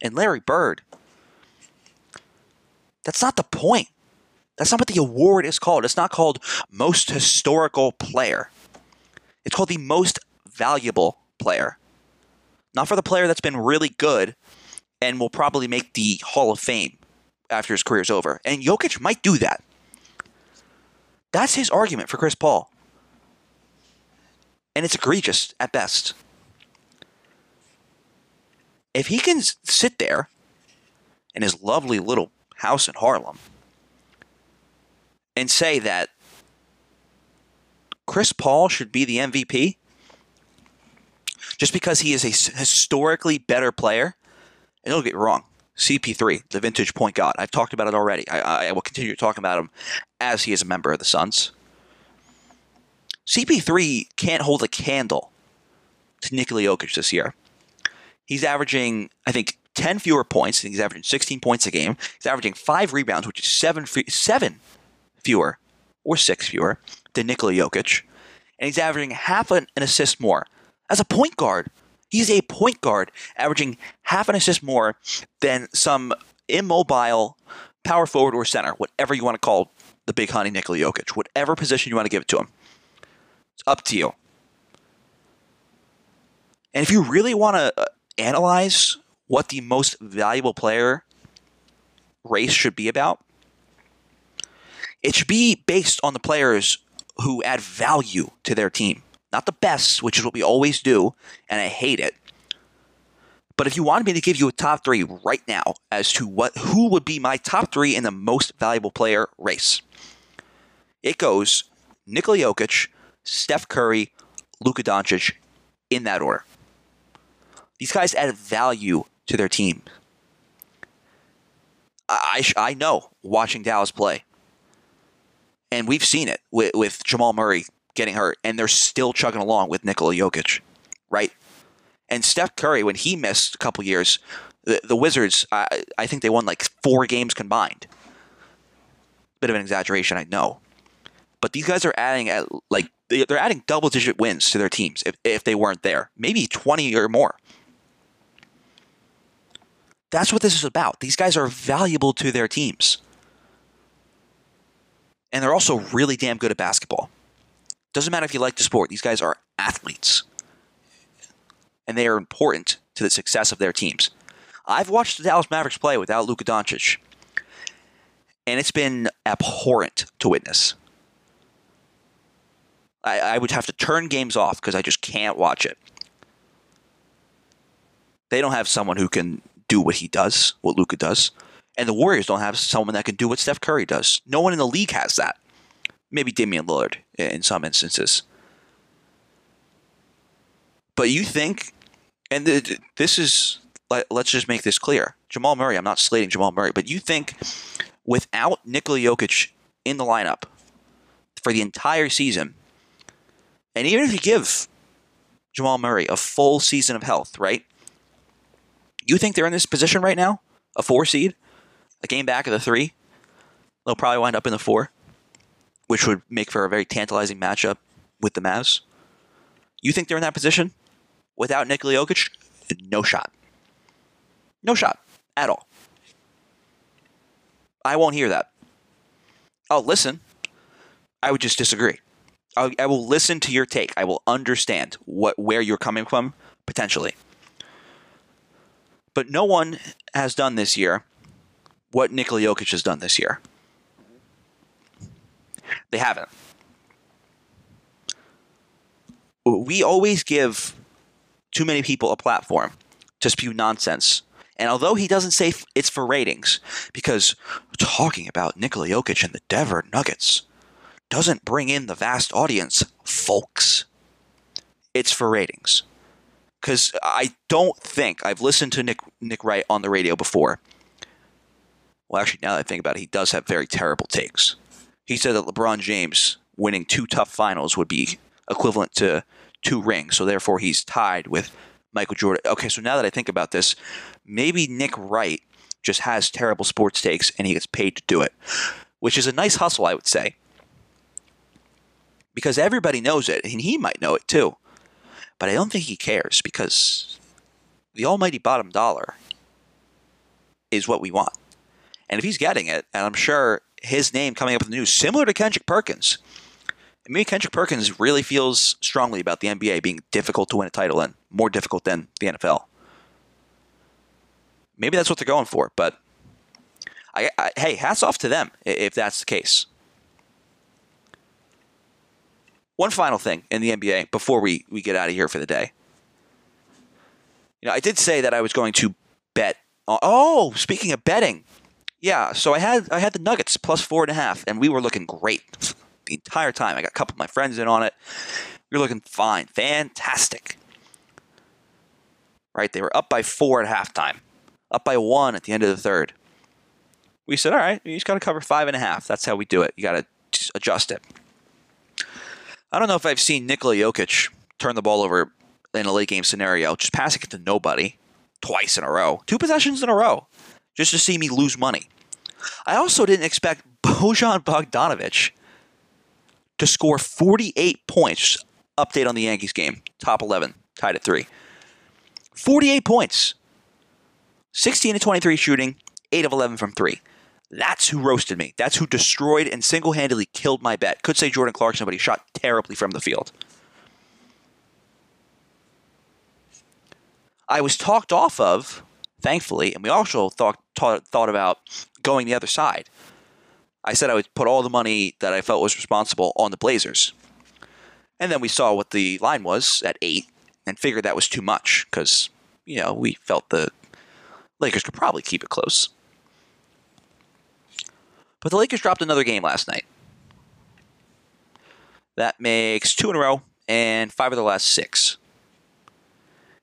and Larry Bird. That's not the point. That's not what the award is called. It's not called most historical player. It's called the most valuable player. Not for the player that's been really good and will probably make the Hall of Fame after his career's over. And Jokic might do that. That's his argument for Chris Paul. And it's egregious at best. If he can sit there in his lovely little house in Harlem and say that Chris Paul should be the MVP just because he is a historically better player and don't get me wrong, CP3, the vintage point guard. I've talked about it already. I, I will continue to talk about him as he is a member of the Suns. CP3 can't hold a candle to Nikola Jokic this year. He's averaging, I think, 10 fewer points. He's averaging 16 points a game. He's averaging five rebounds, which is seven, seven fewer or six fewer than Nikola Jokic. And he's averaging half an assist more. As a point guard, He's a point guard, averaging half an assist more than some immobile power forward or center, whatever you want to call the big honey Nikola Jokic, whatever position you want to give it to him. It's up to you. And if you really want to uh, analyze what the most valuable player race should be about, it should be based on the players who add value to their team. Not the best, which is what we always do, and I hate it. But if you wanted me to give you a top three right now as to what who would be my top three in the most valuable player race, it goes Nikola Jokic, Steph Curry, Luka Doncic, in that order. These guys add value to their team. I, I know watching Dallas play, and we've seen it with, with Jamal Murray getting hurt, and they're still chugging along with Nikola Jokic, right? And Steph Curry, when he missed a couple years, the, the Wizards, I, I think they won like four games combined. Bit of an exaggeration, I know. But these guys are adding at like they're adding double digit wins to their teams if, if they weren't there. Maybe 20 or more. That's what this is about. These guys are valuable to their teams. And they're also really damn good at basketball. Doesn't matter if you like the sport, these guys are athletes. And they are important to the success of their teams. I've watched the Dallas Mavericks play without Luka Doncic, and it's been abhorrent to witness. I, I would have to turn games off because I just can't watch it. They don't have someone who can do what he does, what Luka does. And the Warriors don't have someone that can do what Steph Curry does. No one in the league has that maybe Damian Lillard in some instances. But you think, and this is, let's just make this clear. Jamal Murray, I'm not slating Jamal Murray, but you think without Nikola Jokic in the lineup for the entire season, and even if you give Jamal Murray a full season of health, right? You think they're in this position right now? A four seed? A game back of the three? They'll probably wind up in the four which would make for a very tantalizing matchup with the Mavs. You think they're in that position without Nikola Jokic? No shot. No shot at all. I won't hear that. I'll listen. I would just disagree. I'll, I will listen to your take. I will understand what where you're coming from potentially. But no one has done this year what Nikola Jokic has done this year. They haven't. We always give too many people a platform to spew nonsense. And although he doesn't say it's for ratings, because talking about Nikola Jokic and the Denver Nuggets doesn't bring in the vast audience, folks. It's for ratings. Because I don't think I've listened to Nick Nick Wright on the radio before. Well, actually, now that I think about it, he does have very terrible takes. He said that LeBron James winning two tough finals would be equivalent to two rings, so therefore he's tied with Michael Jordan. Okay, so now that I think about this, maybe Nick Wright just has terrible sports takes and he gets paid to do it, which is a nice hustle, I would say because everybody knows it, and he might know it too. But I don't think he cares because the almighty bottom dollar is what we want. And if he's getting it, and I'm sure his name coming up in the news, similar to Kendrick Perkins, maybe Kendrick Perkins really feels strongly about the NBA being difficult to win a title in, more difficult than the NFL. Maybe that's what they're going for, but I, I, hey, hats off to them if that's the case. One final thing in the NBA before we, we get out of here for the day. You know, I did say that I was going to bet. oh, speaking of betting, yeah. So I had I had the Nuggets plus four and a half, and we were looking great the entire time. I got a couple of my friends in on it. Were looking fine, fantastic. Right, they were up by four at halftime, up by one at the end of the third. We said, all right, you just got to cover five and a half. That's how we do it. You got to adjust it. I don't know if I've seen Nikola Jokic turn the ball over in a late game scenario, just passing it to nobody twice in a row, two possessions in a row, just to see me lose money. I also didn't expect (laughs) Bojan Bogdanovic to score 48 points. Update on the Yankees game, top 11, tied at three. 48 points. 16 to 23 shooting, 8 of 11 from three. That's who roasted me. That's who destroyed and single handedly killed my bet. Could say Jordan Clarkson, but he shot terribly from the field. I was talked off of, thankfully, and we also thought, thought, about going the other side. I said I would put all the money that I felt was responsible on the Blazers. And then we saw what the line was at eight and figured that was too much because, you know, we felt the Lakers could probably keep it close. But the Lakers dropped another game last night. That makes two in a row and five of the last six.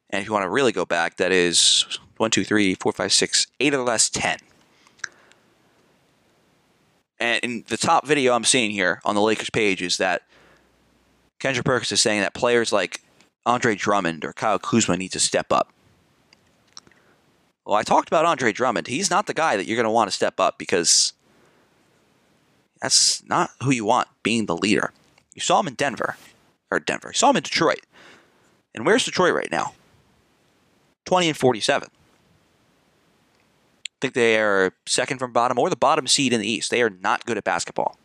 And if you want to really go back, that is one, two, three, four, five, six, eight of the last ten. And in the top video I'm seeing here on the Lakers page is that Kendrick Perkins is saying that players like Andre Drummond or Kyle Kuzma need to step up. Well, I talked about Andre Drummond. He's not the guy that you're going to want to step up because that's not who you want being the leader. You saw him in Denver, or Denver. You saw him in Detroit. And where's Detroit right now? 20 and 47. I think they are second from bottom or the bottom seed in the East. They are not good at basketball.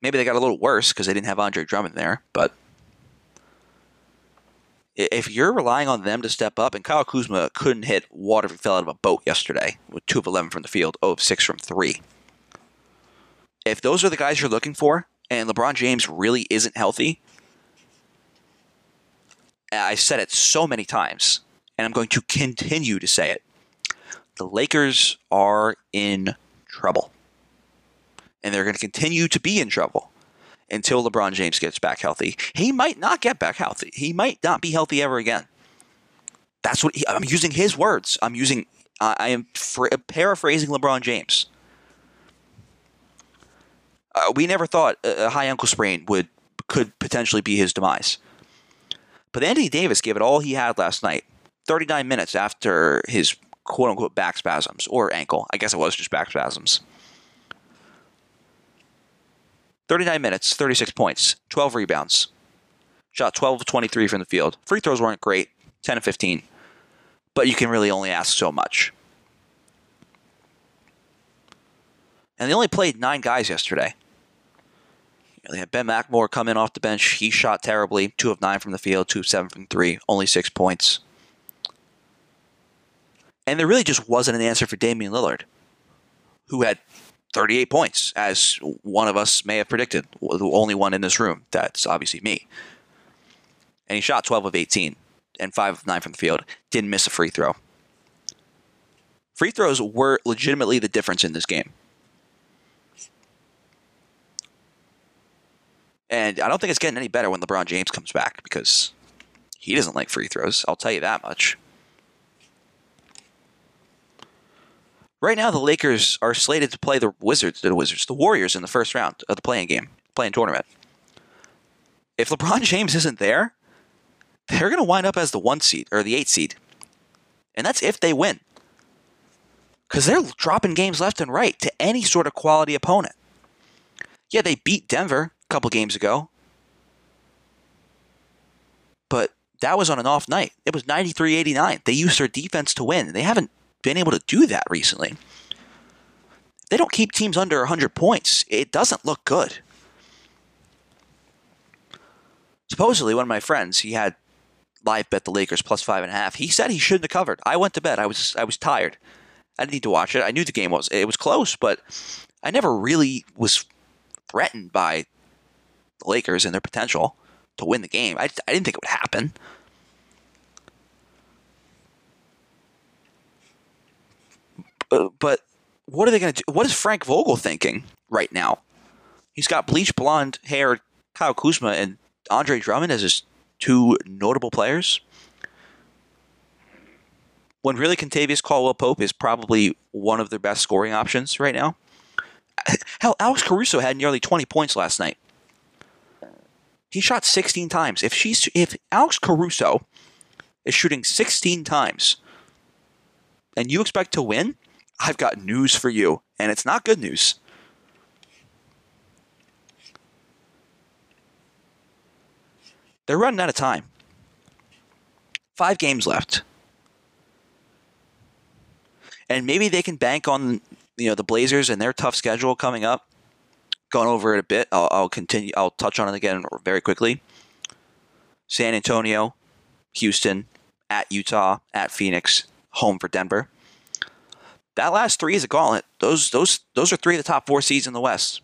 Maybe they got a little worse because they didn't have Andre Drummond there, but if you're relying on them to step up, and Kyle Kuzma couldn't hit water if he fell out of a boat yesterday with 2 of 11 from the field, 0 of 6 from 3 if those are the guys you're looking for, and LeBron James really isn't healthy, I've said it so many times, and I'm going to continue to say it. The Lakers are in trouble. And they're going to continue to be in trouble until LeBron James gets back healthy. He might not get back healthy. He might not be healthy ever again. That's what he, I'm using his words. I'm using I am fr- paraphrasing LeBron James. Uh, we never thought a high ankle sprain would could potentially be his demise. But Anthony Davis gave it all he had last night. 39 minutes after his quote unquote back spasms or ankle. I guess it was just back spasms. 39 minutes, 36 points, 12 rebounds. Shot 12 of 23 from the field. Free throws weren't great, 10 of 15. But you can really only ask so much. And they only played nine guys yesterday. They had Ben McLemore come in off the bench. He shot terribly. Two of nine from the field, two of seven from three, only six points. And there really just wasn't an answer for Damian Lillard, who had 38 points, as one of us may have predicted. The only one in this room. That's obviously me. And he shot 12 of 18 and 5 of 9 from the field. Didn't miss a free throw. Free throws were legitimately the difference in this game. And I don't think it's getting any better when LeBron James comes back because he doesn't like free throws. I'll tell you that much. Right now, the Lakers are slated to play the Wizards, the Wizards, the Warriors in the first round of the play-in game, play-in tournament. If LeBron (laughs) James isn't there, they're going to wind up as the one seed or the eight seed, and that's if they win, because they're dropping games left and right to any sort of quality opponent. Yeah, they beat Denver a couple games ago, but that was on an off night. It was 93-89. They used their defense to win. They haven't been able to do that recently. They don't keep teams under 100 points. It doesn't look good. Supposedly, one of my friends, he had live bet the Lakers plus five and a half. He said he shouldn't have covered. I went to bed. I was I was tired. I didn't need to watch it. I knew the game was it was close, but I never really was threatened by the Lakers and their potential to win the game. I, I didn't think it would happen. But what are they going to do? What is Frank Vogel thinking right now? He's got bleach blonde hair, Kyle Kuzma and Andre Drummond as his two notable players. When really Kentavious Caldwell Pope is probably one of their best scoring options right now. (laughs) Hell, Alex Caruso had nearly 20 points last night. He shot 16 times. If she's if Alex Caruso is shooting 16 times and you expect to win, I've got news for you, and it's not good news. They're running out of time. Five games left. And maybe they can bank on you know the Blazers and their tough schedule coming up. Gone over it a bit. I'll, I'll continue. I'll touch on it again very quickly. San Antonio, Houston, at Utah, at Phoenix, home for Denver that last three is a gauntlet. Those those those are three of the top four seeds in the West.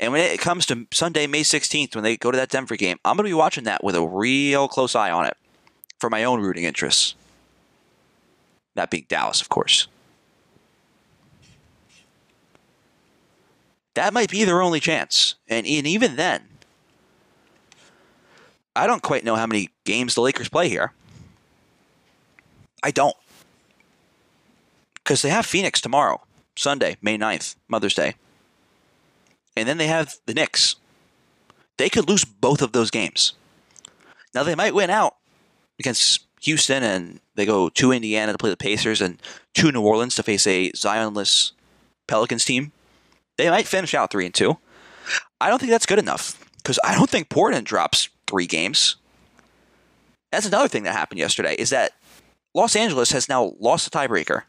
And when it comes to Sunday, May 16th, when they go to that Denver game, I'm going to be watching that with a real close eye on it for my own rooting interests. That being Dallas, of course. That might be their only chance. And, and even then, I don't quite know how many games the Lakers play here. I don't because they have Phoenix tomorrow, Sunday, May 9th, Mother's Day. And then they have the Knicks. They could lose both of those games. Now they might win out against Houston and they go to Indiana to play the Pacers and to New Orleans to face a Zionless Pelicans team. They might finish out 3 and 2. I don't think that's good enough because I don't think Portland drops 3 games. That's another thing that happened yesterday is that Los Angeles has now lost the tiebreaker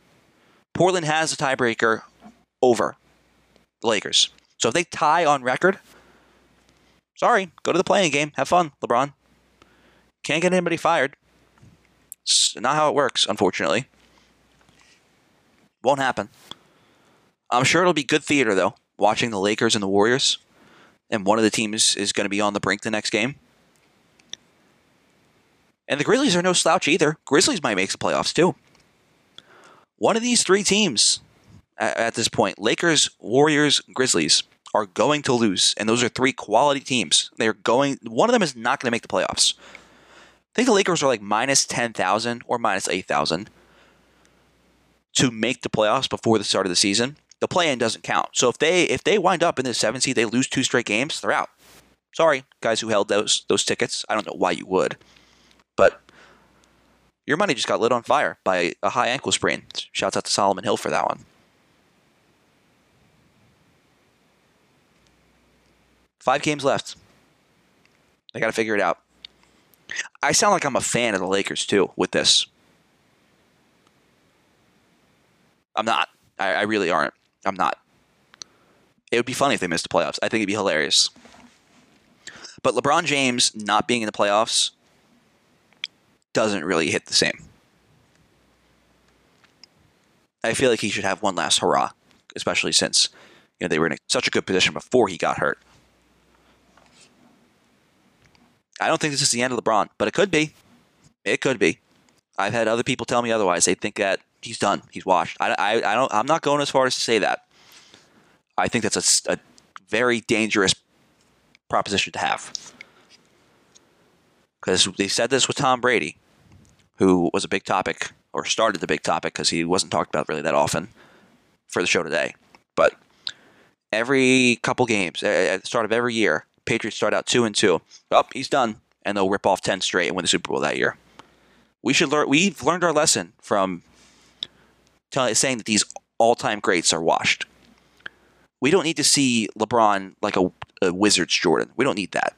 Portland has a tiebreaker over the Lakers. So if they tie on record, sorry, go to the play-in game. Have fun, LeBron. Can't get anybody fired. It's not how it works, unfortunately. Won't happen. I'm sure it'll be good theater, though, watching the Lakers and the Warriors. And one of the teams is going to be on the brink the next game. And the Grizzlies are no slouch either. Grizzlies might make the playoffs, too. One of these three teams at, this point, Lakers, Warriors, Grizzlies, are going to lose, and those are three quality teams. They're going. One of them is not going to make the playoffs. I think the Lakers are like minus ten thousand or minus eight thousand to make the playoffs before the start of the season. The play-in doesn't count. So if they if they wind up in the seventh seed, they lose two straight games, they're out. Sorry, guys who held those those tickets. I don't know why you would, but your money just got lit on fire by a high ankle sprain. Shouts out to Solomon Hill for that one. Five games left. They got to figure it out. I sound like I'm a fan of the Lakers too with this. I'm not. I, I really aren't. I'm not. It would be funny if they missed the playoffs. I think it'd be hilarious. But LeBron James not being in the playoffs doesn't really hit the same. I feel like he should have one last hurrah, especially since you know they were in such a good position before he got hurt. I don't think this is the end of LeBron, but it could be. It could be. I've had other people tell me otherwise. They think that he's done. He's washed. I, I, I don't. I'm not going as far as to say that. I think that's a, a very dangerous proposition to have because they said this with Tom Brady, who was a big topic or started the big topic because he wasn't talked about really that often for the show today. But every couple games at the start of every year, Patriots start out two and two. Oh, he's done, and they'll rip off ten straight and win the Super Bowl that year. We should learn. We've learned our lesson from saying that these all-time greats are washed. We don't need to see LeBron like a, a Wizards Jordan. We don't need that.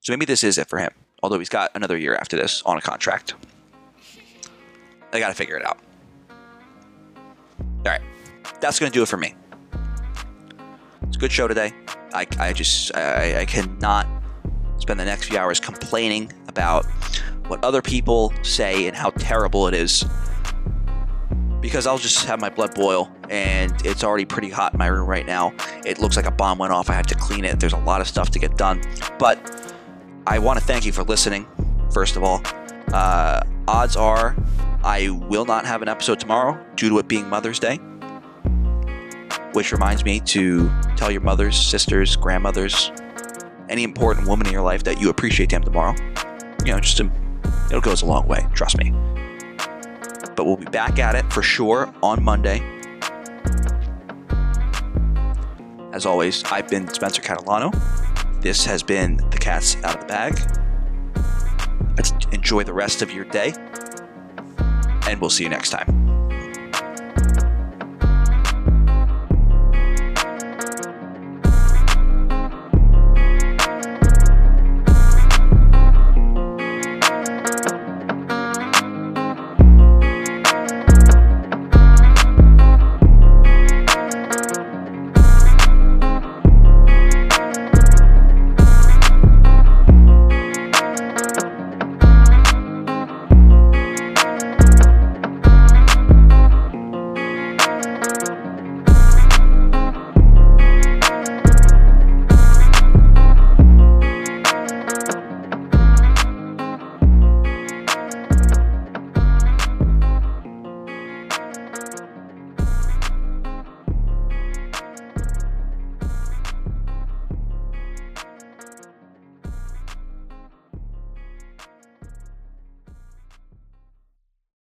So maybe this is it for him. Although he's got another year after this on a contract. I got to figure it out. All right. That's going to do it for me. It's a good show today. I, I just, I, I cannot spend the next few hours complaining about what other people say and how terrible it is because I'll just have my blood boil and it's already pretty hot in my room right now. It looks like a bomb went off. I have to clean it. There's a lot of stuff to get done. But I want to thank you for listening, first of all. Uh, odds are I will not have an episode tomorrow due to it being Mother's Day. Which reminds me to tell your mothers, sisters, grandmothers, any important woman in your life that you appreciate them tomorrow. You know, just to, it goes a long way, trust me. But we'll be back at it for sure on Monday. As always, I've been Spencer Catalano. This has been The Cat's Out of the Bag. Enjoy the rest of your day, and we'll see you next time.